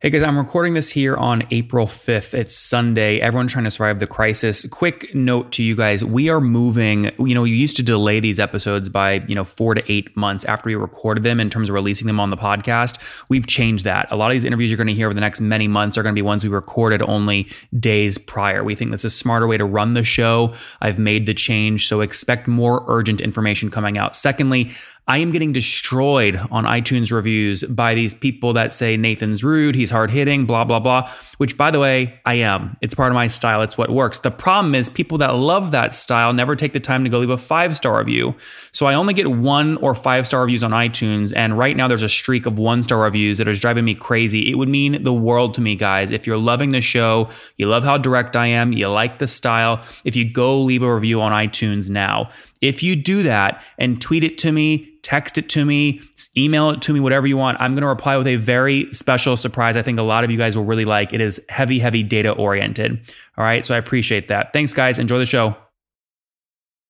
Hey guys, I'm recording this here on April 5th. It's Sunday. Everyone's trying to survive the crisis. Quick note to you guys. We are moving, you know, we used to delay these episodes by, you know, 4 to 8 months after we recorded them in terms of releasing them on the podcast. We've changed that. A lot of these interviews you're going to hear over the next many months are going to be ones we recorded only days prior. We think that's a smarter way to run the show. I've made the change, so expect more urgent information coming out. Secondly, I am getting destroyed on iTunes reviews by these people that say Nathan's rude, he's hard hitting, blah, blah, blah, which by the way, I am. It's part of my style, it's what works. The problem is people that love that style never take the time to go leave a five star review. So I only get one or five star reviews on iTunes. And right now there's a streak of one star reviews that is driving me crazy. It would mean the world to me, guys. If you're loving the show, you love how direct I am, you like the style, if you go leave a review on iTunes now, if you do that and tweet it to me, text it to me, email it to me, whatever you want. I'm going to reply with a very special surprise. I think a lot of you guys will really like. It is heavy, heavy data oriented. All right. So I appreciate that. Thanks, guys. Enjoy the show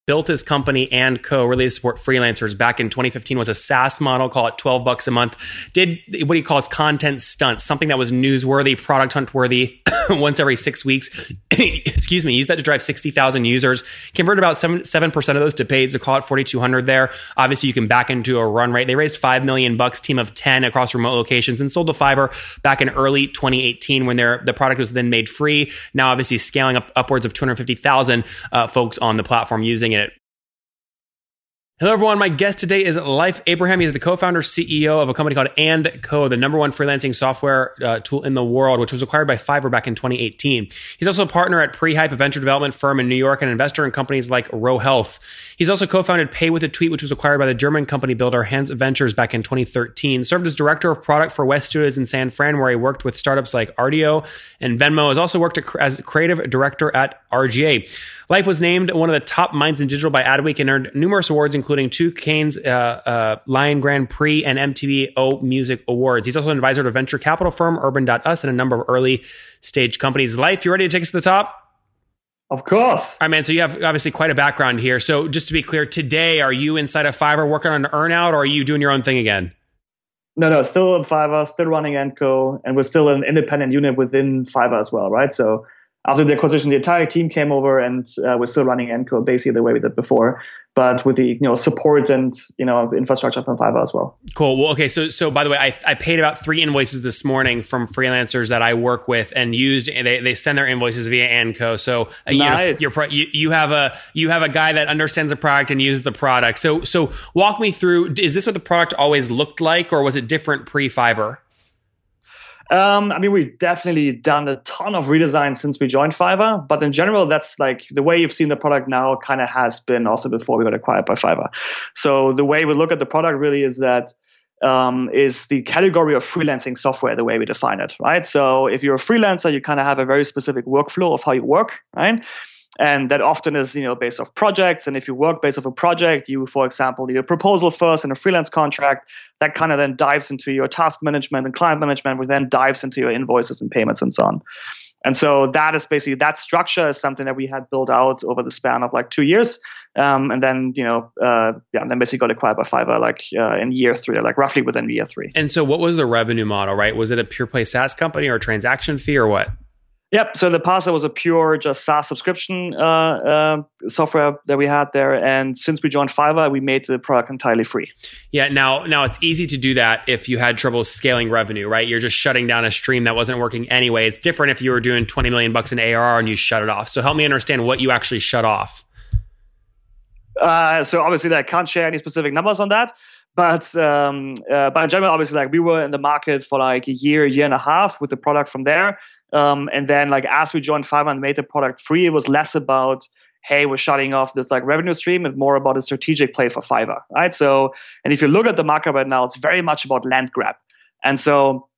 built his company and co really to support freelancers back in 2015 was a SaaS model, call it 12 bucks a month. Did what he calls content stunts, something that was newsworthy, product hunt worthy once every six weeks. Excuse me, use that to drive 60,000 users, Convert about 7, 7% of those to paid. So call it 4,200 there. Obviously, you can back into a run rate. They raised 5 million bucks, team of 10 across remote locations and sold to Fiverr back in early 2018 when their, the product was then made free. Now, obviously, scaling up upwards of 250,000 uh, folks on the platform using it it. Hello, everyone. My guest today is Leif Abraham. He's the co-founder, CEO of a company called And Co, the number one freelancing software uh, tool in the world, which was acquired by Fiverr back in 2018. He's also a partner at Prehype, a venture development firm in New York, and an investor in companies like Ro Health. He's also co-founded Pay with a Tweet, which was acquired by the German company builder Hanse Ventures back in 2013. Served as director of product for West Studios in San Fran, where he worked with startups like Rdio and Venmo. Has also worked as creative director at RGA. Life was named one of the top minds in digital by Adweek and earned numerous awards, including two Cannes uh, uh, Lion Grand Prix and MTV O Music Awards. He's also an advisor to venture capital firm Urban.us and a number of early stage companies. Leif, you ready to take us to the top? Of course. All right, man. So you have obviously quite a background here. So just to be clear, today, are you inside of Fiverr working on an earnout or are you doing your own thing again? No, no, still in Fiverr, still running And Co, and we're still an independent unit within Fiverr as well, right? So after the acquisition, the entire team came over, and uh, we're still running And Co basically the way we did before, but with the you know support and you know infrastructure from Fiverr as well. Cool. Well, okay. So so by the way, I, I paid about three invoices this morning from freelancers that I work with and used. And they, they send their invoices via And Co. So uh, nice. you, know, you you have a you have a guy that understands the product and uses the product. So so walk me through. Is this what the product always looked like, or was it different pre Fiverr? Um, I mean, we've definitely done a ton of redesign since we joined Fiverr, but in general, that's like the way you've seen the product now kind of has been also before we got acquired by Fiverr. So the way we look at the product really is that um, is the category of freelancing software the way we define it, right? So if you're a freelancer, you kind of have a very specific workflow of how you work, right? And that often is you know based off projects. And if you work based off a project you for example need a proposal first and a freelance contract that kind of then dives into your task management and client management which then dives into your invoices and payments and so on. And so that is basically that structure is something that we had built out over the span of like two years. Um, and then you know uh, yeah and then basically got acquired by fiverr like uh, in year three like roughly within year three. And so what was the revenue model right? Was it a pure play saas company or a transaction fee or what Yep. So in the past it was a pure just SaaS subscription uh, uh, software that we had there, and since we joined Fiverr, we made the product entirely free. Yeah. Now, now it's easy to do that if you had trouble scaling revenue, right? You're just shutting down a stream that wasn't working anyway. It's different if you were doing 20 million bucks in ARR and you shut it off. So help me understand what you actually shut off. Uh, so obviously, I can't share any specific numbers on that but um, uh, but in general, obviously, like we were in the market for like a year, year and a half with the product from there. Um, and then like as we joined Fiverr and made the product free, it was less about hey, we're shutting off this like revenue stream and more about a strategic play for Fiverr, right? So, and if you look at the market right now, it's very much about land grab. And so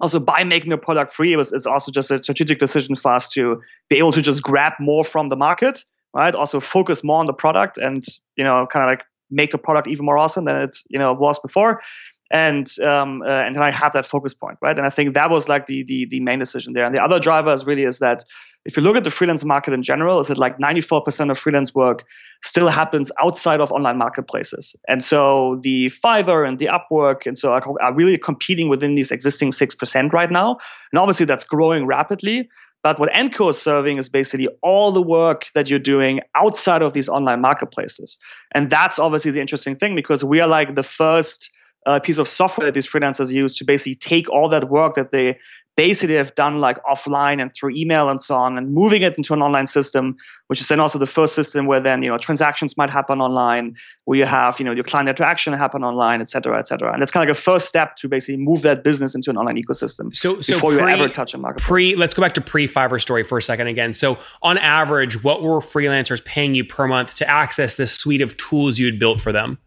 also by making the product free, it was it's also just a strategic decision for us to be able to just grab more from the market, right? Also focus more on the product and, you know, kind of like make the product even more awesome than it, you know, was before and um, uh, and I have that focus point, right? And I think that was like the, the the main decision there. And the other driver is really is that if you look at the freelance market in general, is that like 94% of freelance work still happens outside of online marketplaces. And so the Fiverr and the Upwork and so are, are really competing within these existing 6% right now. And obviously that's growing rapidly. But what And Co is serving is basically all the work that you're doing outside of these online marketplaces. And that's obviously the interesting thing because we are like the first uh, piece of software that these freelancers use to basically take all that work that they basically have done like offline and through email and so on and moving it into an online system which is then also the first system where then you know transactions might happen online where you have you know your client interaction happen online et cetera et cetera. And that's kind of like a first step to basically move that business into an online ecosystem so, so before pre, you ever touch a market pre let's go back to pre fiverr story for a second again. So on average what were freelancers paying you per month to access this suite of tools you had built for them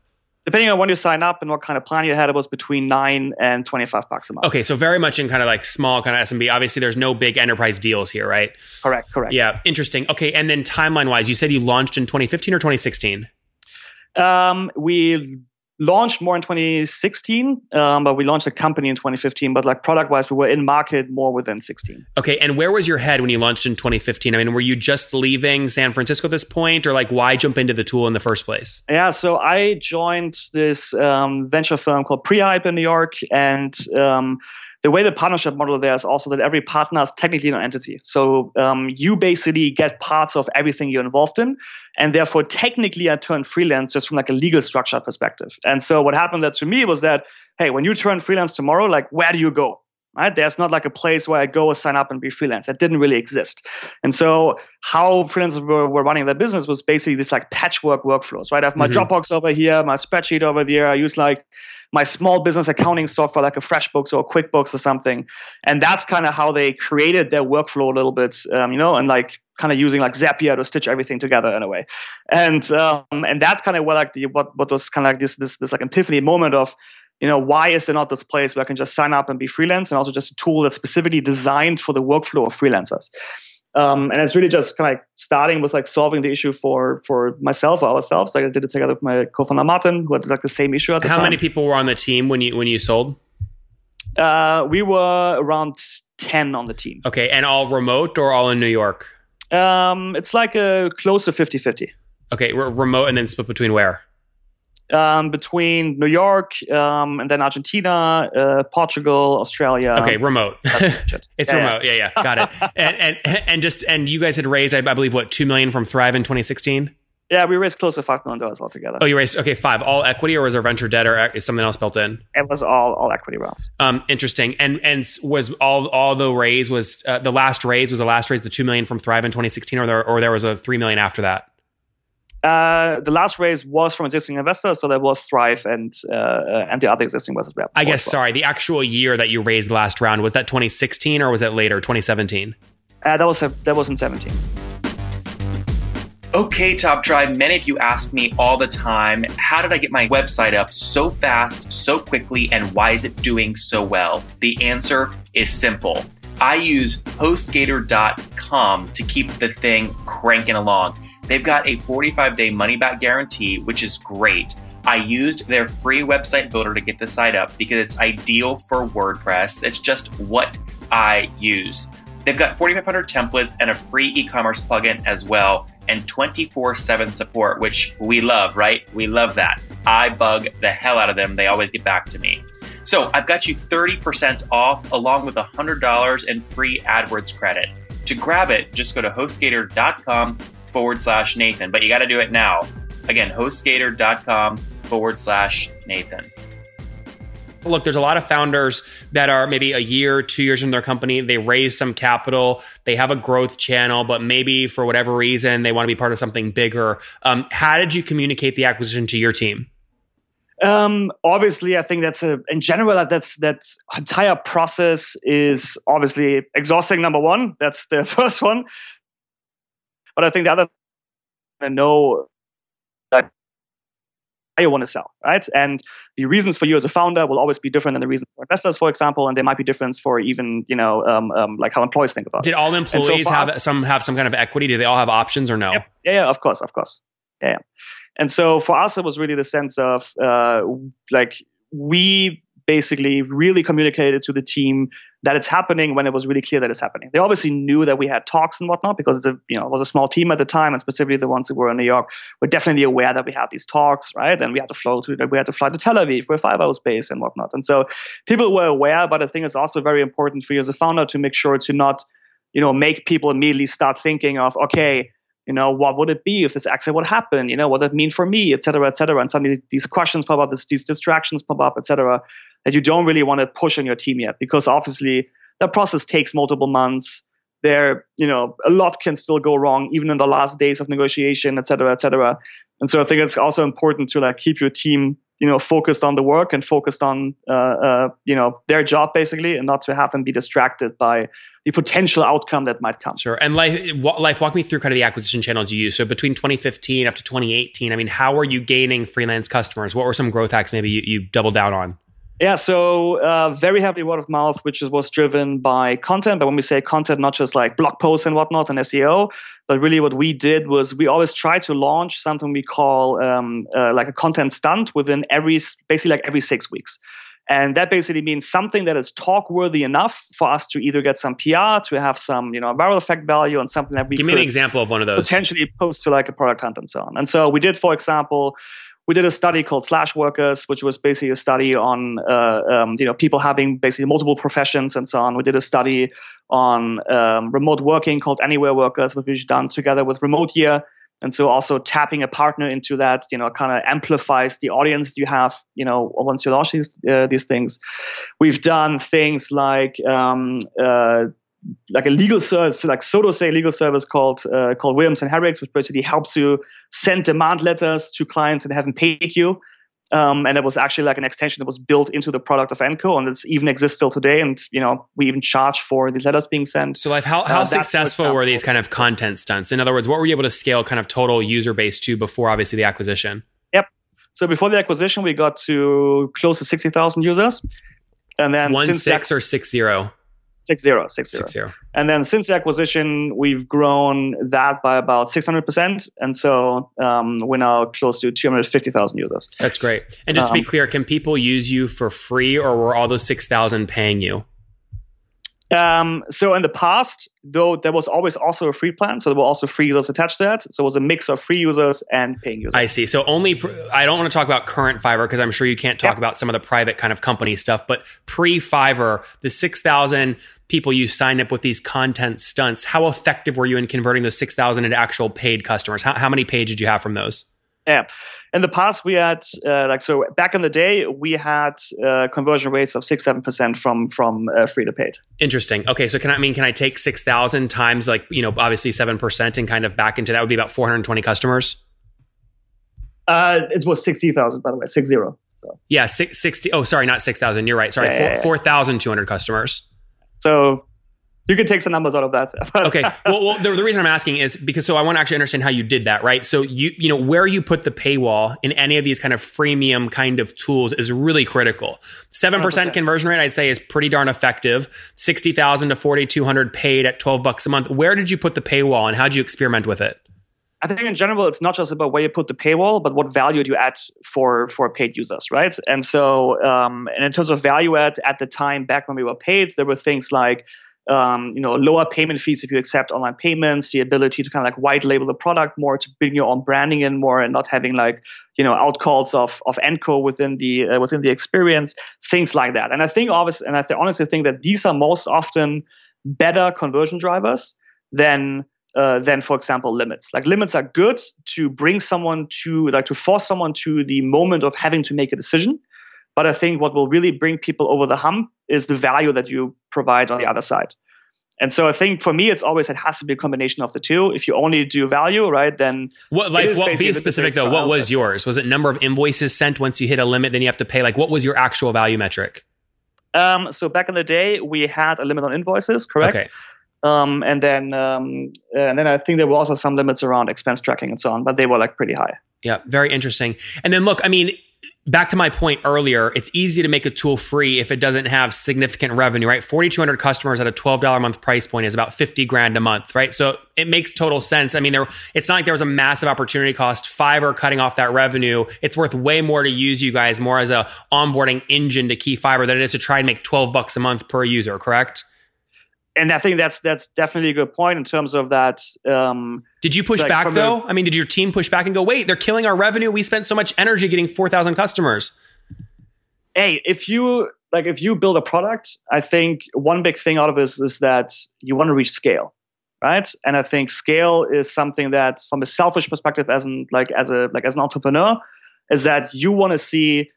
depending on when you sign up and what kind of plan you had, it was between nine and 25 bucks a month. Okay. So very much in kind of like small kind of SMB. Obviously there's no big enterprise deals here, right? Correct. Correct. Yeah. Interesting. Okay. And then timeline wise, you said you launched in 2015 or 2016? Um, we launched more in 2016, um, but we launched a company in 2015. But like product wise, we were in market more within 16. Okay, and where was your head when you launched in 2015? I mean, were you just leaving San Francisco at this point, or like why jump into the tool in the first place? Yeah, so I joined this um, venture firm called Prehype in New York, and um, the way the partnership model there is also that every partner is technically an entity. So um, you basically get parts of everything you're involved in, and therefore technically I turned freelance just from like a legal structure perspective. And so what happened there to me was that hey, when you turn freelance tomorrow, like where do you go? Right? There's not like a place where I go sign up and be freelance. That didn't really exist. And so how freelancers were, were running their business was basically this like patchwork workflows, right? I have my mm-hmm. Dropbox over here, my spreadsheet over there. I use like my small business accounting software like a FreshBooks or a QuickBooks or something. And that's kind of how they created their workflow a little bit, um, you know, and like kind of using like Zapier to stitch everything together in a way. And um, and that's kind of what like the what what was kind of like this this this like epiphany moment of you know why is there not this place where i can just sign up and be freelance and also just a tool that's specifically designed for the workflow of freelancers um, and it's really just kind of like starting with like solving the issue for for myself or ourselves. Like I did it together with my co-founder Martin, who had like the same issue at the How time. many people were on the team when you when you sold? Uh, we were around ten on the team. Okay, and all remote or all in New York? Um, it's like a close to 50-50. Okay, remote and then split between where? Um, between New York um, and then Argentina, uh, Portugal, Australia. Okay, remote. it's yeah, remote. Yeah, yeah, got it. and, and and just and you guys had raised, I, believe, what two million from Thrive in 2016. Yeah, we raised close to five million dollars altogether. Oh, you raised okay five, all equity, or was there venture debt, or is something else built in? It was all all equity rounds. Um, interesting. And and was all all the raise was uh, the last raise was the last raise the two million from Thrive in 2016, or there or there was a three million after that. Uh, the last raise was from existing investors, so that was Thrive and uh, uh and the other existing investors. I guess well. sorry, the actual year that you raised the last round was that 2016 or was that later, 2017? Uh, that was that was in 17. Okay, Top Tribe, many of you ask me all the time, how did I get my website up so fast, so quickly, and why is it doing so well? The answer is simple. I use HostGator.com to keep the thing cranking along. They've got a 45 day money back guarantee, which is great. I used their free website builder to get the site up because it's ideal for WordPress. It's just what I use. They've got 4,500 templates and a free e commerce plugin as well, and 24 7 support, which we love, right? We love that. I bug the hell out of them. They always get back to me. So I've got you 30% off along with $100 in free AdWords credit. To grab it, just go to hostgator.com forward slash Nathan, but you got to do it now. Again, hostgator.com forward slash Nathan. Look, there's a lot of founders that are maybe a year, two years in their company. They raise some capital, they have a growth channel, but maybe for whatever reason they want to be part of something bigger. Um, how did you communicate the acquisition to your team? Um, obviously, I think that's a in general that's that entire process is obviously exhausting. Number one, that's the first one. But I think the other I know that you want to sell, right? And the reasons for you as a founder will always be different than the reasons for investors, for example, and they might be different for even you know um, um, like how employees think about Did it. Did all employees so have us, some have some kind of equity? Do they all have options or no? Yep. Yeah, yeah, of course, of course, yeah. yeah. And so for us, it was really the sense of uh, like we basically really communicated to the team that it's happening when it was really clear that it's happening. They obviously knew that we had talks and whatnot because a, you know it was a small team at the time, and specifically the ones who were in New York were definitely aware that we had these talks, right? And we had to fly to we had to fly to Tel Aviv for five hours base and whatnot. And so people were aware, but I think it's also very important for you as a founder to make sure to not you know make people immediately start thinking of okay you know what would it be if this accident would happen you know what it mean for me et cetera et cetera and suddenly these questions pop up these distractions pop up et cetera that you don't really want to push on your team yet because obviously that process takes multiple months. There you know a lot can still go wrong even in the last days of negotiation et cetera et cetera. And so i think it's also important to like keep your team you know focused on the work and focused on uh, uh, you know their job basically and not to have them be distracted by the potential outcome that might come. Sure. And Leif Leif walk me through kind of the acquisition channels you use. So between 2015 up to 2018 i mean how are you gaining freelance customers? What were some growth hacks maybe you, you doubled down on yeah, so uh, very heavily word of mouth, which is, was driven by content. But when we say content, not just like blog posts and whatnot and SEO, but really what we did was we always try to launch something we call um, uh, like a content stunt within every, basically like every six weeks. And that basically means something that is talk worthy enough for us to either get some PR, to have some, you know, viral effect value and something that we give me an example of one of those potentially post to like a product hunt and so on. And so we did, for example, we did a study called Slash Workers, which was basically a study on uh, um, you know people having basically multiple professions and so on. We did a study on um, remote working called Anywhere Workers, which we've done together with Remote Year. And so also tapping a partner into that, you know, kind of amplifies the audience you have, you know, once you launch these uh, these things. We've done things like um, uh, like a legal service, like so to say, legal service called uh, called Williams and Harricks, which basically helps you send demand letters to clients that haven't paid you. Um, and it was actually like an extension that was built into the product of And Co, and it's even exists still today. And you know, we even charge for these letters being sent. So, like, how, how uh, successful were these kind of content stunts? In other words, what were you able to scale kind of total user base to before obviously the acquisition? Yep. So before the acquisition, we got to close to sixty thousand users, and then one six or six zero. Six zero, six zero. Six zero. And then since the acquisition, we've grown that by about 600%. And so um, we're now close to 250,000 users. That's great. And just to be um, clear, can people use you for free or were all those 6,000 paying you? Um, so in the past, though, there was always also a free plan. So there were also free users attached to that. So it was a mix of free users and paying users. I see. So only, pr- I don't want to talk about current Fiverr because I'm sure you can't talk about some of the private kind of company stuff, but pre Fiverr, the 6,000 people you signed up with these content stunts, how effective were you in converting those 6,000 into actual paid customers? How, how many paid did you have from those? Yeah. In the past, we had uh, like so. Back in the day, we had uh, conversion rates of six, seven percent from from uh, free to paid. Interesting. Okay, so can I mean can I take six thousand times like you know obviously seven percent and kind of back into that would be about four hundred twenty customers. Uh, it was sixty thousand by the way, six zero. So. Yeah, six, 60. Oh, sorry, not six thousand. You're right. Sorry, yeah, four, yeah, yeah. four thousand two hundred customers. So you can take some numbers out of that. okay. Well, well the, the, reason I'm asking is because so I want to actually understand how you did that, right? So you you know where you put the paywall in any of these kind of freemium kind of tools is really critical. Seven percent conversion rate, I'd say, is pretty darn effective. Sixty thousand to forty two hundred paid at twelve bucks a month. Where did you put the paywall, and how did you experiment with it? I think in general, it's not just about where you put the paywall, but what value do you add for for paid users, right? And so, um, and in terms of value add, at the time back when we were paid, there were things like um, you know, lower payment fees if you accept online payments, the ability to kind of like white label the product more, to bring your own branding in more, and not having like you know outcalls of of And Co within the uh, within the experience, things like that. And I think obviously, and I th- honestly think that these are most often better conversion drivers than uh, than for example limits like limits are good to bring someone to like to force someone to the moment of having to make a decision but I think what will really bring people over the hump is the value that you provide on the other side. And so I think for me, it's always it has to be a combination of the two. If you only do value, right, then what like what be specific though? What was yours? Was it number of invoices sent once you hit a limit? Then you have to pay. Like what was your actual value metric? Um, so back in the day, we had a limit on invoices, correct? Okay. Um, and then um, and then I think there were also some limits around expense tracking and so on, but they were like pretty high. Yeah, very interesting. And then look, I mean, back to my point earlier, it's easy to make a tool free if it doesn't have significant revenue, right? 4,200 customers at a $12 a month price point is about 50 grand a month, right? So it makes total sense. I mean, there, it's not like there was a massive opportunity cost. Fiverr cutting off that revenue. It's worth way more to use you guys more as a onboarding engine to KeyFiverr than it is to try and make 12 bucks a month per user, correct? And I think that's that's definitely a good point in terms of that. Um, did you push like back though? I mean, did your team push back and go, "Wait, they're killing our revenue. We spent so much energy getting four thousand customers." Hey, if you like, if you build a product, I think one big thing out of this is that you want to reach scale, right? And I think scale is something that, from a selfish perspective, as an like as a like as an entrepreneur, is that you want to see,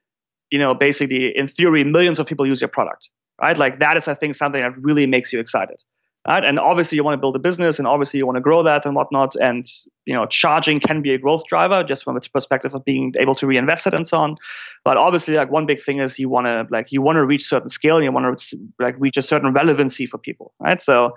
you know, basically in theory, millions of people use your product right? Like that is, I think, something that really makes you excited. Right? And obviously you want to build a business and obviously you want to grow that and whatnot. And you know, charging can be a growth driver just from the perspective of being able to reinvest it and so on. But obviously like one big thing is you want to like you want to reach certain scale and you want to like reach a certain relevancy for people. Right. So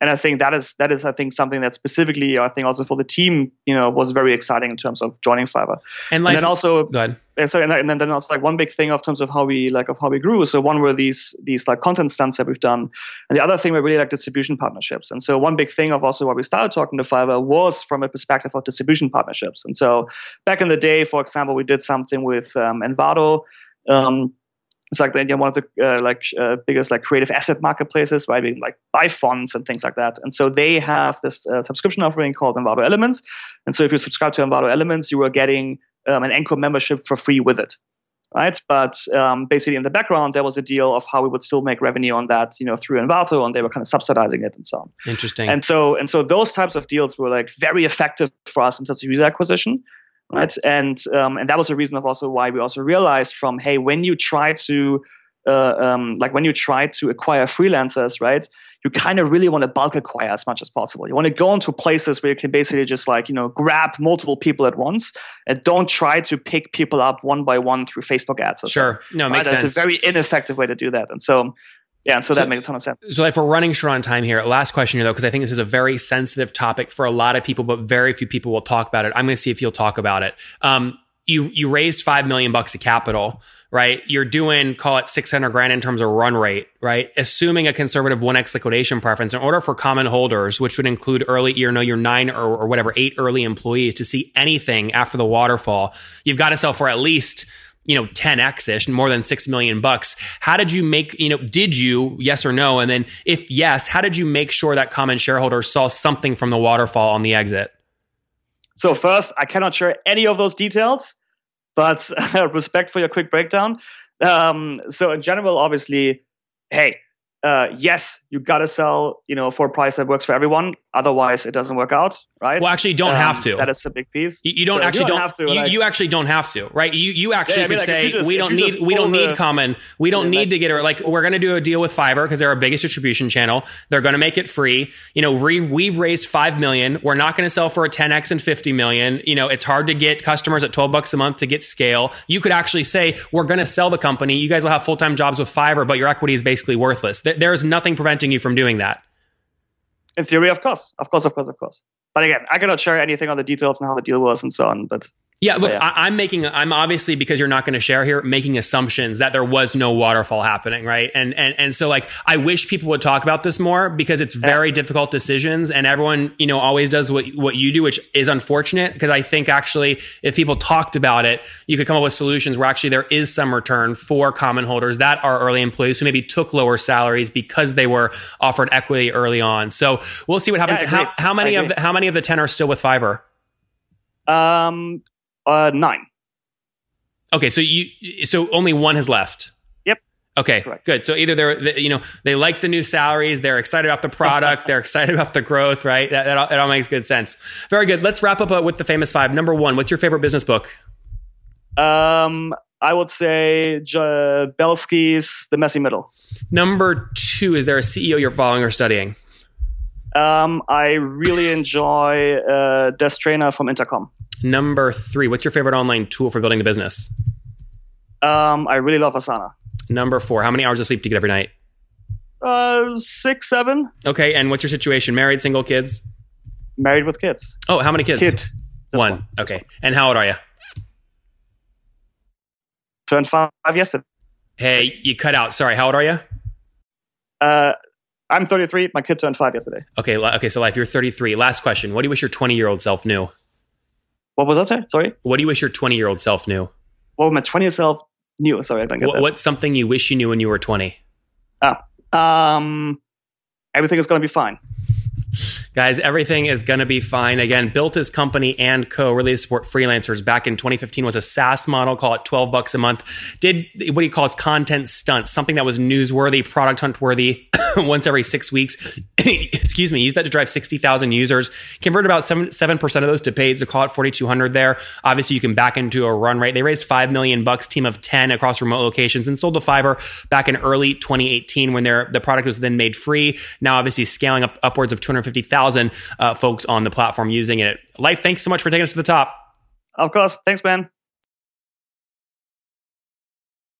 and I think that is that is I think something that specifically I think also for the team you know was very exciting in terms of joining Fiverr. And, like, and then also, go ahead. And so and then, then also like one big thing of terms of how we like of how we grew. So one were these these like content stunts that we've done, and the other thing were really like distribution partnerships. And so one big thing of also why we started talking to Fiverr was from a perspective of distribution partnerships. And so back in the day, for example, we did something with um, Envato. Um, it's like the, one of the uh, like uh, biggest like creative asset marketplaces where we like buy fonts and things like that. And so they have this uh, subscription offering called Envato Elements. And so if you subscribe to Envato Elements, you are getting um, an And Co membership for free with it, right? But um, basically in the background there was a deal of how we would still make revenue on that, you know, through Envato, and they were kind of subsidizing it and so on. Interesting. And so and so those types of deals were like very effective for us in terms of user acquisition right? And um, and that was a reason of also why we also realized from hey, when you try to uh, um, like when you try to acquire freelancers, right? You kind of really want to bulk acquire as much as possible. You want to go into places where you can basically just like you know grab multiple people at once, and don't try to pick people up one by one through Facebook ads. sure, no, right? makes That's sense. a very ineffective way to do that, and so yeah, so, so, that makes a ton of sense. So, if we're running short on time here, last question here though, because I think this is a very sensitive topic for a lot of people, but very few people will talk about it. I'm going to see if you'll talk about it. Um, you you raised five million bucks of capital, right? You're doing call it 600 grand in terms of run rate, right? Assuming a conservative 1x liquidation preference in order for common holders, which would include early, you know, your nine or, or whatever, eight early employees to see anything after the waterfall, you've got to sell for at least you know 10x ish more than 6 million bucks. How did you make you know did you yes or no? And then if yes how did you make sure that common shareholders saw something from the waterfall on the exit? So first i cannot share any of those details but respect for your quick breakdown. Um, so in general obviously hey uh, yes, you gotta sell, you know, for a price that works for everyone. Otherwise, it doesn't work out, right? Well, actually, you don't um, have to. That is a big piece. You, you don't so actually you don't, don't, have to. You, like, you, actually don't have to, right? You you actually yeah, could I mean, like say we don't need we don't the, need common. We don't need like, to get it. Like we're gonna do a deal with Fiverr because they're our biggest distribution channel. They're gonna make it free. You know, we, we've raised five million. We're not gonna sell for a 10x and 50 million. You know, it's hard to get customers at 12 bucks a month to get scale. You could actually say we're gonna sell the company. You guys will have full time jobs with Fiverr, but your equity is basically worthless. There's nothing preventing you from doing that. In theory, of course, of course, of course, of course. But again, I cannot share anything on the details and how the deal was and so on. But yeah, look, yeah. I, am making, I'm obviously because you're not going to share here, making assumptions that there was no waterfall happening, right? And and and so like, I wish people would talk about this more because it's very yeah. difficult decisions, and everyone, you know, always does what what you do, which is unfortunate. Because I think actually, if people talked about it, you could come up with solutions where actually there is some return for common holders that are early employees who maybe took lower salaries because they were offered equity early on. So we'll see what happens. Yeah, how, how many of the, how many of the ten are still with Fiverr? Um, uh, nine. Okay, so you so only one has left. Yep. Okay, Correct. good. So either they're they, you know they like the new salaries, they're excited about the product, they're excited about the growth, right? That, that all, that all makes good sense. Very good. Let's wrap up uh, with the famous five. Number one, what's your favorite business book? Um, I would say J- Belsky's The Messy Middle. Number two, is there a CEO you're following or studying? Um, I really enjoy uh, Des Traynor from Intercom. Number three, what's your favorite online tool for building the business? Um, I really love Asana. Number four, how many hours of sleep do you get every night? Uh, six, seven. Okay, and what's your situation? Married, single, kids? Married with kids. Oh, how many kids? Kid. One. one. Okay, and how old are you? turned five yesterday. Hey, you cut out. Sorry, how old are you? Uh, I'm 33. My kid turned five yesterday. Okay, okay. So, Leif, you're 33. Last question. What do you wish your 20 year old self knew? What was that? Say? Sorry. What do you wish your 20 year old self knew? What my 20 year self knew? Sorry, I don't get what, that. What's something you wish you knew when you were 20? Ah, um, everything is going to be fine. Guys, everything is going to be fine. Again, built his company and co really to support freelancers back in 2015 was a SaaS model, call it 12 bucks a month. Did what he calls content stunts, something that was newsworthy, product hunt worthy once every six weeks. Excuse me, Use that to drive 60,000 users, Convert about 7, 7% of those to paid, so call it 4,200 there. Obviously, you can back into a run rate. They raised 5 million bucks, team of 10 across remote locations and sold to Fiverr back in early 2018 when their, the product was then made free. Now, obviously, scaling up upwards of 250,000 uh, folks on the platform using it. Leif, thanks so much for taking us to the top. Of course. Thanks, man.